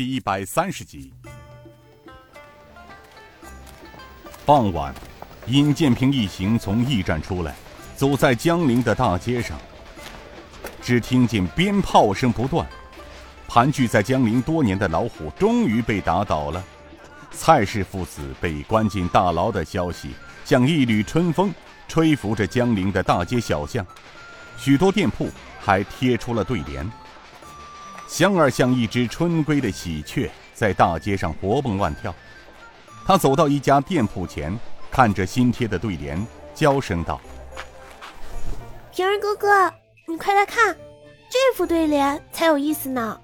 第一百三十集。傍晚，尹建平一行从驿站出来，走在江陵的大街上。只听见鞭炮声不断，盘踞在江陵多年的老虎终于被打倒了。蔡氏父子被关进大牢的消息，像一缕春风，吹拂着江陵的大街小巷。许多店铺还贴出了对联。香儿像一只春归的喜鹊，在大街上活蹦乱跳。他走到一家店铺前，看着新贴的对联，娇声道：“平儿哥哥，你快来看，这副对联才有意思呢。”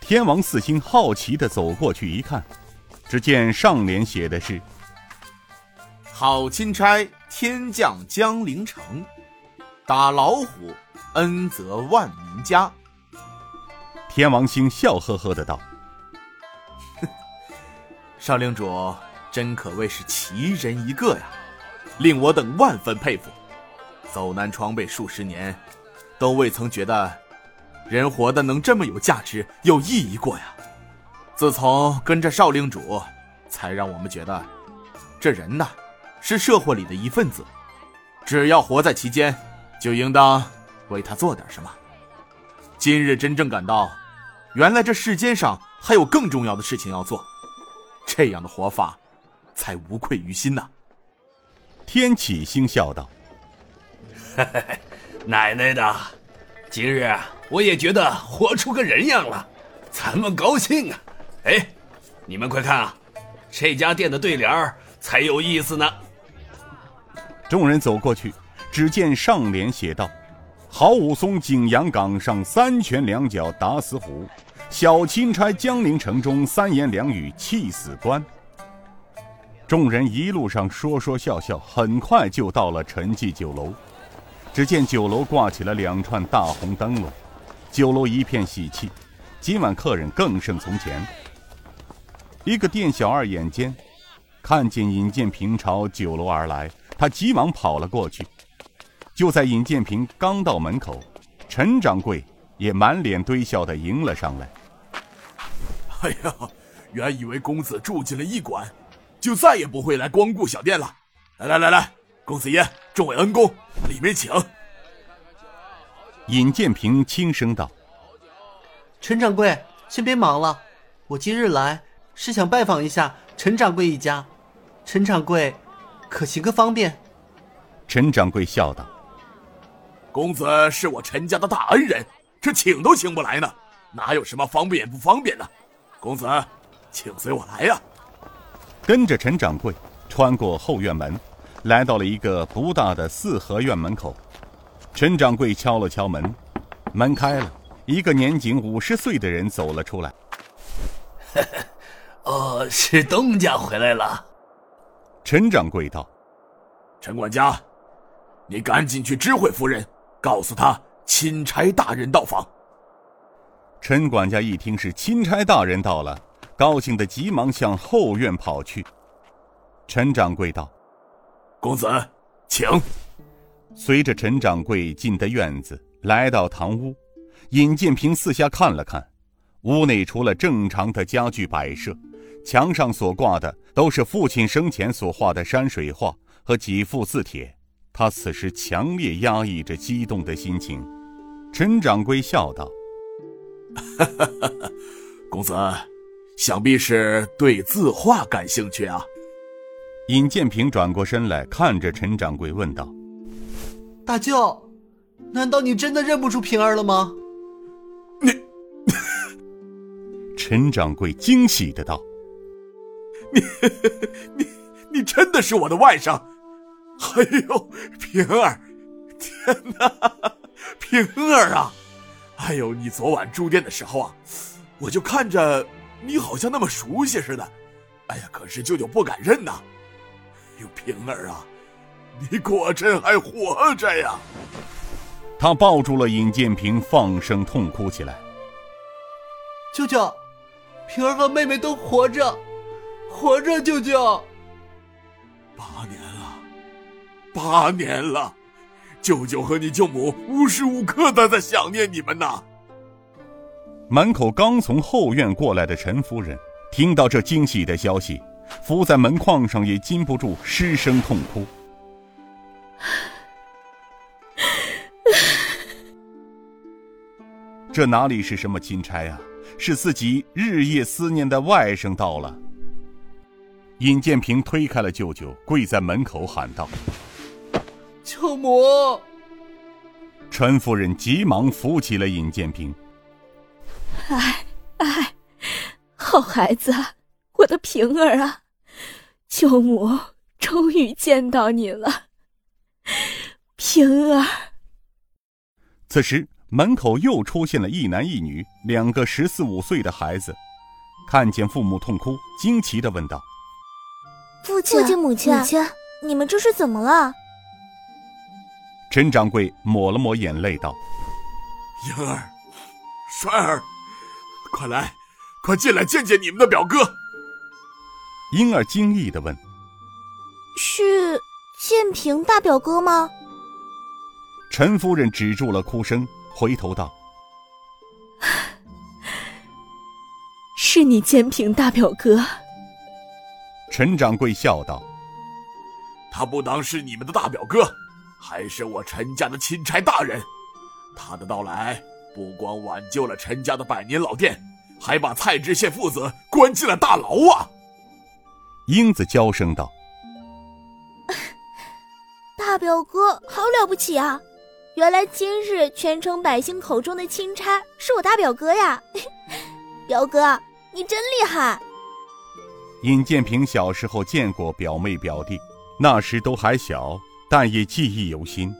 天王四星好奇的走过去一看，只见上联写的是：“好钦差天降江陵城。”打老虎，恩泽万民家。天王星笑呵呵的道：“ 少令主真可谓是奇人一个呀，令我等万分佩服。走南闯北数十年，都未曾觉得人活的能这么有价值、有意义过呀。自从跟着少令主，才让我们觉得，这人呐，是社会里的一份子，只要活在其间。”就应当为他做点什么。今日真正感到，原来这世间上还有更重要的事情要做，这样的活法，才无愧于心呐。天启星笑道：“ 奶奶的，今日我也觉得活出个人样了，咱们高兴啊！哎，你们快看啊，这家店的对联才有意思呢。”众人走过去。只见上联写道：“郝武松景阳冈上三拳两脚打死虎，小钦差江陵城中三言两语气死官。”众人一路上说说笑笑，很快就到了陈记酒楼。只见酒楼挂起了两串大红灯笼，酒楼一片喜气。今晚客人更胜从前。一个店小二眼尖，看见尹建平朝酒楼而来，他急忙跑了过去。就在尹建平刚到门口，陈掌柜也满脸堆笑的迎了上来。哎呀，原以为公子住进了驿馆，就再也不会来光顾小店了。来来来来，公子爷，众位恩公，里面请。尹建平轻声道：“陈掌柜，先别忙了，我今日来是想拜访一下陈掌柜一家。陈掌柜，可行个方便？”陈掌柜笑道。公子是我陈家的大恩人，这请都请不来呢，哪有什么方便不方便呢？公子，请随我来呀！跟着陈掌柜穿过后院门，来到了一个不大的四合院门口。陈掌柜敲了敲门，门开了，一个年仅五十岁的人走了出来。哦，是东家回来了。陈掌柜道：“陈管家，你赶紧去知会夫人。”告诉他，钦差大人到访。陈管家一听是钦差大人到了，高兴的急忙向后院跑去。陈掌柜道：“公子，请。”随着陈掌柜进的院子，来到堂屋，尹建平四下看了看，屋内除了正常的家具摆设，墙上所挂的都是父亲生前所画的山水画和几幅字帖。他此时强烈压抑着激动的心情，陈掌柜笑道：“ 公子，想必是对字画感兴趣啊。”尹建平转过身来看着陈掌柜问道：“大舅，难道你真的认不出平儿了吗？”你，陈掌柜惊喜的道：“你，你，你真的是我的外甥。”哎呦，平儿，天哪，平儿啊！哎呦，你昨晚住店的时候啊，我就看着你好像那么熟悉似的。哎呀，可是舅舅不敢认呐。哟，平儿啊，你果真还活着呀！他抱住了尹建平，放声痛哭起来。舅舅，平儿和妹妹都活着，活着，舅舅。八年。八年了，舅舅和你舅母无时无刻的在想念你们呐。门口刚从后院过来的陈夫人，听到这惊喜的消息，伏在门框上也禁不住失声痛哭。这哪里是什么钦差啊，是自己日夜思念的外甥到了。尹建平推开了舅舅，跪在门口喊道：“舅母！”陈夫人急忙扶起了尹建平。哎哎，好孩子，我的平儿啊，舅母终于见到你了，平儿。此时门口又出现了一男一女两个十四五岁的孩子，看见父母痛哭，惊奇的问道：“父亲，父亲，母亲，母亲，你们这是怎么了？”陈掌柜抹了抹眼泪，道：“英儿，栓儿。”快来，快进来见见你们的表哥。婴儿惊异的问：“是建平大表哥吗？”陈夫人止住了哭声，回头道：“是你建平大表哥。”陈掌柜笑道：“他不当是你们的大表哥，还是我陈家的钦差大人。他的到来。”不光挽救了陈家的百年老店，还把蔡知县父子关进了大牢啊！英子娇声道：“大表哥好了不起啊！原来今日全城百姓口中的钦差是我大表哥呀！表哥，你真厉害！”尹建平小时候见过表妹表弟，那时都还小，但也记忆犹新。